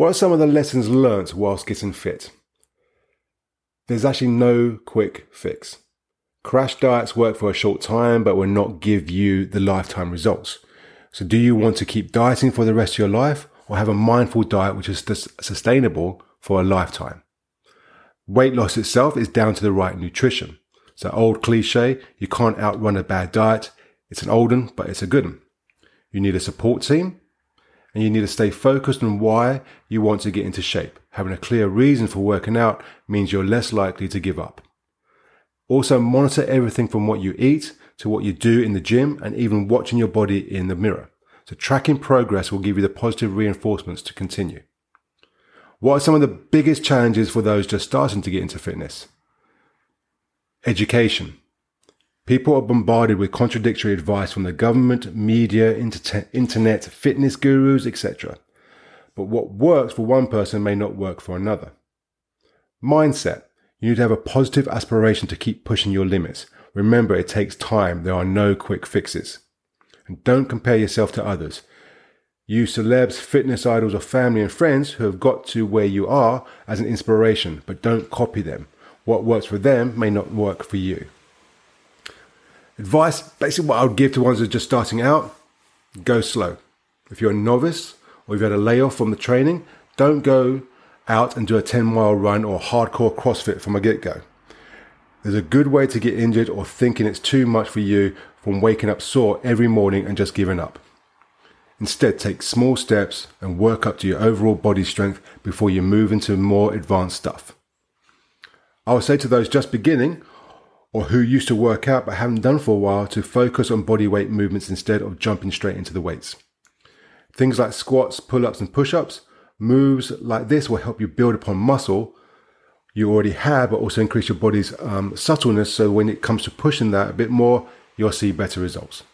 What are some of the lessons learnt whilst getting fit? There's actually no quick fix. Crash diets work for a short time, but will not give you the lifetime results. So do you want to keep dieting for the rest of your life or have a mindful diet which is sustainable for a lifetime? Weight loss itself is down to the right nutrition. So old cliche, you can't outrun a bad diet. It's an old one, but it's a good one. You need a support team and you need to stay focused on why you want to get into shape. Having a clear reason for working out means you're less likely to give up. Also monitor everything from what you eat to what you do in the gym and even watching your body in the mirror. So tracking progress will give you the positive reinforcements to continue. What are some of the biggest challenges for those just starting to get into fitness? Education. People are bombarded with contradictory advice from the government, media, internet, fitness gurus, etc. But what works for one person may not work for another. Mindset. You need to have a positive aspiration to keep pushing your limits. Remember, it takes time. There are no quick fixes. And don't compare yourself to others. Use celebs, fitness idols, or family and friends who have got to where you are as an inspiration, but don't copy them. What works for them may not work for you. Advice basically, what I would give to ones who are just starting out go slow. If you're a novice or you've had a layoff from the training, don't go out and do a 10 mile run or hardcore CrossFit from a get go. There's a good way to get injured or thinking it's too much for you from waking up sore every morning and just giving up. Instead, take small steps and work up to your overall body strength before you move into more advanced stuff. I would say to those just beginning or who used to work out but haven't done for a while to focus on body weight movements instead of jumping straight into the weights. Things like squats, pull ups, and push ups, moves like this will help you build upon muscle you already have, but also increase your body's um, subtleness. So when it comes to pushing that a bit more, you'll see better results.